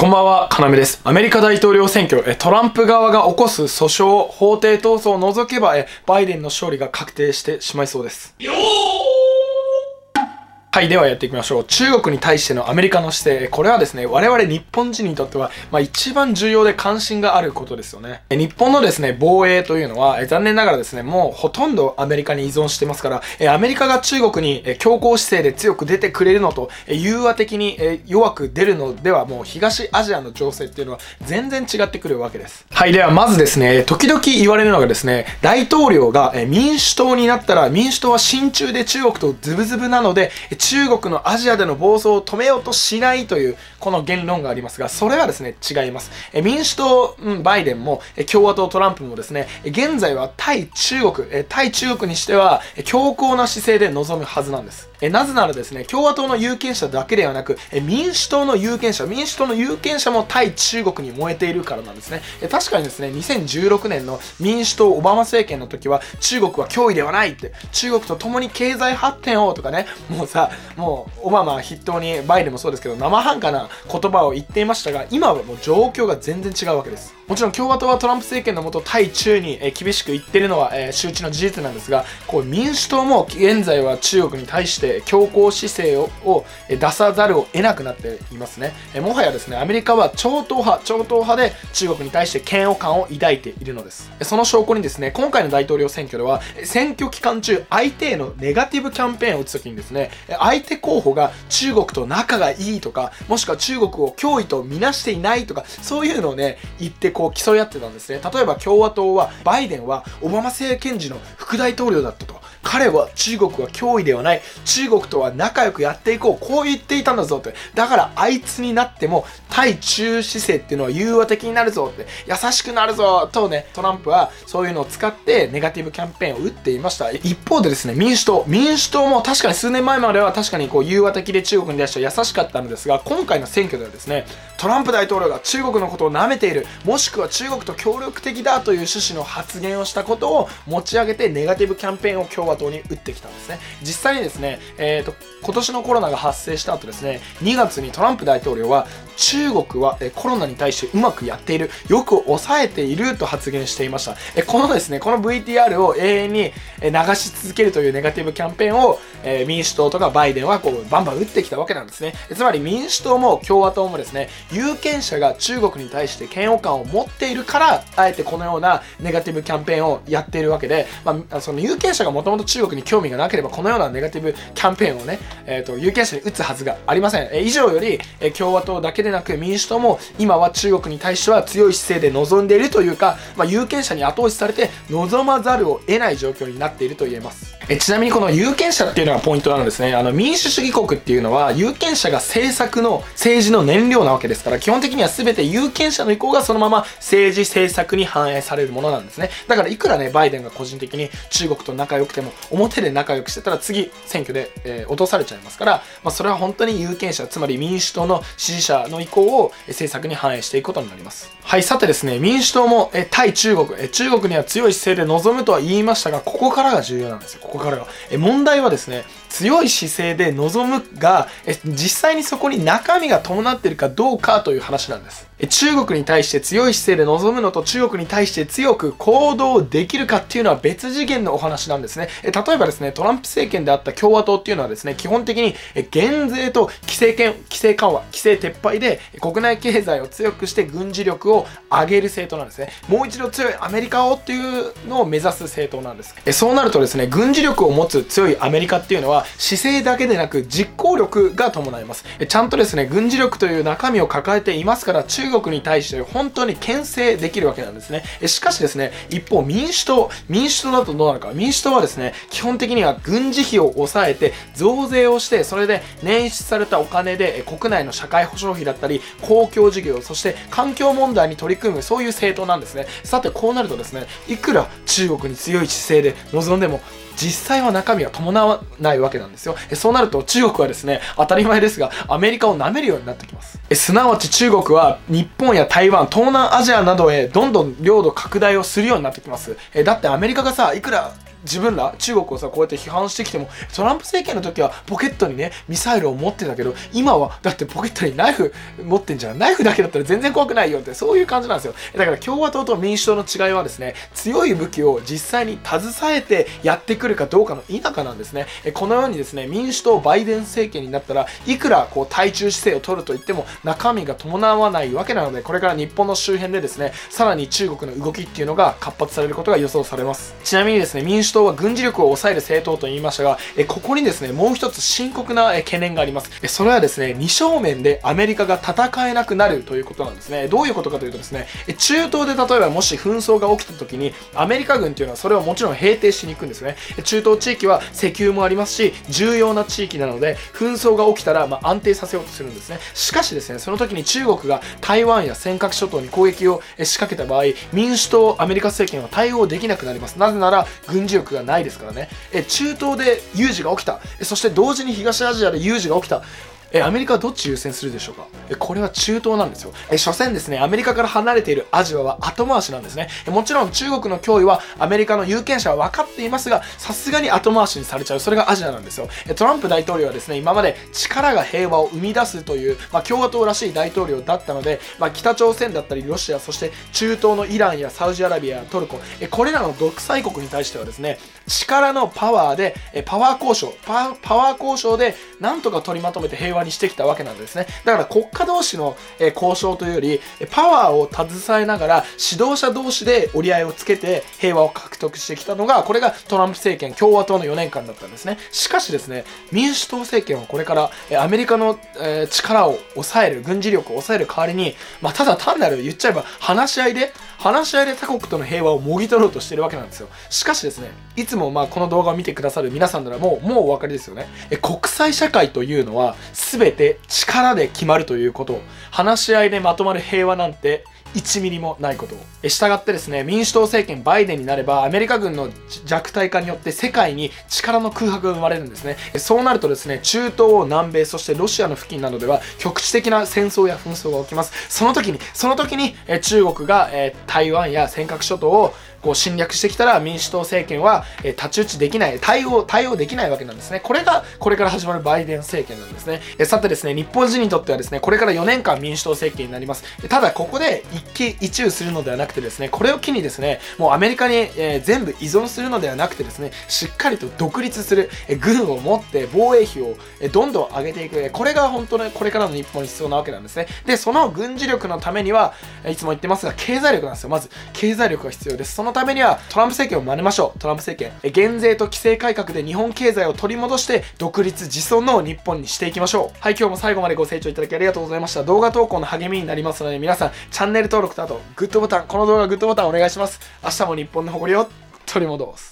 こんばんは、かなめです。アメリカ大統領選挙、えトランプ側が起こす訴訟、法廷闘争を除けば、えバイデンの勝利が確定してしまいそうです。はい、ではやっていきましょう。中国に対してのアメリカの姿勢。これはですね、我々日本人にとっては、まあ一番重要で関心があることですよね。日本のですね、防衛というのは、残念ながらですね、もうほとんどアメリカに依存してますから、アメリカが中国に強硬姿勢で強く出てくれるのと、融和的に弱く出るのでは、もう東アジアの情勢っていうのは全然違ってくるわけです。はい、ではまずですね、時々言われるのがですね、大統領が民主党になったら、民主党は親中で中国とズブズブなので、中中国のアジアでの暴走を止めようとしないというこの言論がありますが、それはですね、違います。え民主党、うん、バイデンも、え共和党トランプもですね、現在は対中国、え対中国にしては、強硬な姿勢で臨むはずなんです。えなぜならですね、共和党の有権者だけではなく、え民主党の有権者、民主党の有権者も対中国に燃えているからなんですね。え確かにですね、2016年の民主党オバマ政権の時は、中国は脅威ではないって、中国と共に経済発展をとかね、もうさ、もうオバマ筆頭にバイデンもそうですけど、生半可な言葉を言っていましたが、今はもう状況が全然違うわけです。もちろん共和党はトランプ政権のもと対中に、え厳しく言ってるのは、え周知の事実なんですが、こう民主党も現在は中国に対して強硬姿勢をを出さざるを得なくなっていますね。えもはやですね、アメリカは超党派、超党派で中国に対して嫌悪感を抱いているのです。その証拠にですね、今回の大統領選挙では、選挙期間中、相手へのネガティブキャンペーンを打つときにですね、相手候補が中国と仲がいいとか、もしくは中国を脅威とみなしていないとか、そういうのをね、言ってこう競い合ってたんですね。例えば共和党は、バイデンはオバマ政権時の副大統領だったと。彼は中国は脅威ではない。中国とは仲良くやっていこう。こう言っていたんだぞって。だからあいつになっても対中姿勢っていうのは融和的になるぞって。優しくなるぞとね、トランプはそういうのを使ってネガティブキャンペーンを打っていました。一方でですね、民主党。民主党も確かに数年前までは確かにこう融和的で中国に対しては優しかったんですが、今回の選挙ではですね、トランプ大統領が中国のことを舐めている、もしくは中国と協力的だという趣旨の発言をしたことを持ち上げてネガティブキャンペーンを共和党に打ってきたんですね。実際にですね、えーと、今年のコロナが発生した後ですね、2月にトランプ大統領は中国はコロナに対してうまくやっている、よく抑えていると発言していました。えこのですね、この VTR を永遠に流し続けるというネガティブキャンペーンを、えー、民主党とかバイデンはこうバンバン打ってきたわけなんですね。つまり民主党も共和党もですね、有権者が中国に対して嫌悪感を持っているから、あえてこのようなネガティブキャンペーンをやっているわけで、まあ、その有権者がもともと中国に興味がなければ、このようなネガティブキャンペーンをね、えっ、ー、と、有権者に打つはずがありません。えー、以上より、えー、共和党だけでなく民主党も今は中国に対しては強い姿勢で臨んでいるというか、まあ、有権者に後押しされて望まざるを得ない状況になっていると言えます。えちなみにこの有権者っていうのはがポイントなんですね。あの民主主義国っていうのは有権者が政策の政治の燃料なわけですから基本的には全て有権者の意向がそのまま政治政策に反映されるものなんですね。だからいくらね、バイデンが個人的に中国と仲良くても表で仲良くしてたら次選挙で、えー、落とされちゃいますから、まあ、それは本当に有権者、つまり民主党の支持者の意向を政策に反映していくことになります。はい、さてですね、民主党もえ対中国え、中国には強い姿勢で臨むとは言いましたが、ここからが重要なんですよ、ここからが。え問題はですね、強い姿勢で臨むが、実際にそこに中身が伴っているかどうかという話なんです。中国に対して強い姿勢で臨むのと中国に対して強く行動できるかっていうのは別次元のお話なんですね。例えばですね、トランプ政権であった共和党っていうのはですね、基本的に減税と規制権、規制緩和、規制撤廃で国内経済を強くして軍事力を上げる政党なんですね。もう一度強いアメリカをっていうのを目指す政党なんです。そうなるとですね、軍事力を持つ強いアメリカっていうのは姿勢だけでなく実行力が伴います。ちゃんとですね、軍事力という中身を抱えていますから中国に対して本当に牽制できるわけなんですね。しかしですね、一方民主党、民主党だとどうなるか。民主党はですね、基本的には軍事費を抑えて増税をして、それで捻出されたお金で国内の社会保障費だったり、公共事業、そして環境問題に取り組む、そういう政党なんですね。さて、こうなるとですね、いくら中国に強い姿勢で臨んでも、実際は中身は伴わないわけなんですよ。そうなると中国はですね、当たり前ですが、アメリカを舐めるようになってきます。すなわち中国は日本や台湾、東南アジアなどへどんどん領土拡大をするようになってきます。えだってアメリカがさ、いくら自分ら中国をさこうやって批判してきてもトランプ政権の時はポケットにねミサイルを持ってたけど今はだってポケットにナイフ持ってんじゃんナイフだけだったら全然怖くないよってそういう感じなんですよ。だから共和党と民主党の違いはですね強い武器を実際に携えてやってくるかどうかの否かなんですね。このようにですね民主党バイデン政権になったらいくらこう対中姿勢を取ると言っても中身が伴わないわけなのでこれから日本の周辺でですねさらに中国の動きっていうのが活発されることが予想されます。ちなみにですね民主党は軍事力を抑える政党と言いましたがえここにですねもう一つ深刻な懸念があります。それはですね二正面でアメリカが戦えなくなるということなんですね。どういうことかというとですね中東で例えばもし紛争が起きた時にアメリカ軍っていうのはそれをもちろん平定しに行くんですね。中東地域は石油もありますし重要な地域なので紛争が起きたらま安定させようとするんですね。しかしですねその時に中国が台湾や尖閣諸島に攻撃を仕掛けた場合民主党アメリカ政権は対応できなくなります。なぜなら軍事力がないですからね。え中東で有事が起きた。そして同時に東アジアで有事が起きた。えアメリカはどっち優先するでしょうか？えこれは中東なんですよ。え所詮ですねアメリカから離れているアジアは後回しなんですね。えもちろん中国の脅威はアメリカの有権者は分かっていますがさすがに後回しにされちゃう。それがアジアなんですよ。えトランプ大統領はですね今まで力が平和を生み出すという、まあ、共和党らしい大統領だったので、まあ、北朝鮮だったりロシアそして中東のイランやサウジアラビアやトルコ。えこれらの独裁国に対してはですね力のパワーでえパワー交渉パワー交渉でなんとか取りまとめて平和にしてきたわけなんですね。だから国家同士の、え交渉というより、パワーを携えながら指導者同士で折り合いをつけて平和を獲得してきたのが、これがトランプ政権、共和党の4年間だったんですね。しかしですね、民主党政権はこれから、えアメリカの、え力を抑える、軍事力を抑える代わりに、まあ、ただ単なる言っちゃえば話し合いで、話し合いで他国との平和をもぎ取ろうとしてるわけなんですよ。しかしですね、いつもまあこの動画を見てくださる皆さんならもう、もうお分かりですよね。え国際社会というのは全て力で決まるということ、話し合いでまとまる平和なんて1ミリもないことを。従ってですね、民主党政権バイデンになれば、アメリカ軍の弱体化によって世界に力の空白が生まれるんですね。そうなるとですね、中東を、南米、そしてロシアの付近などでは局地的な戦争や紛争が起きます。その時に、その時に、中国が、台湾や尖閣諸島をこう侵略してきたら民主党政権は、え太刀打ちできない、対応、対応できないわけなんですね。これがこれから始まるバイデン政権なんですね。えさてですね、日本人にとってはですね、これから4年間民主党政権になります。ただここで一喜一憂するのではなくてですね、これを機にですね、もうアメリカに、え、全部依存するのではなくてですね、しっかりと独立する、え軍を持って防衛費を、えどんどん上げていく、これが本当にこれからの日本に必要なわけなんですね。で、その軍事力のためには、いつも言ってますが、経済力なんですよ。まず、経済力が必要です。そのためには、トランプ政権を真似ましょう。トランプ政権。減税と規制改革で日本経済を取り戻して、独立自尊の日本にしていきましょう。はい、今日も最後までご清聴いただきありがとうございました。動画投稿の励みになりますので、皆さん、チャンネル登録とあと、グッドボタン、この動画グッドボタンお願いします。明日も日本の誇りを取り戻す。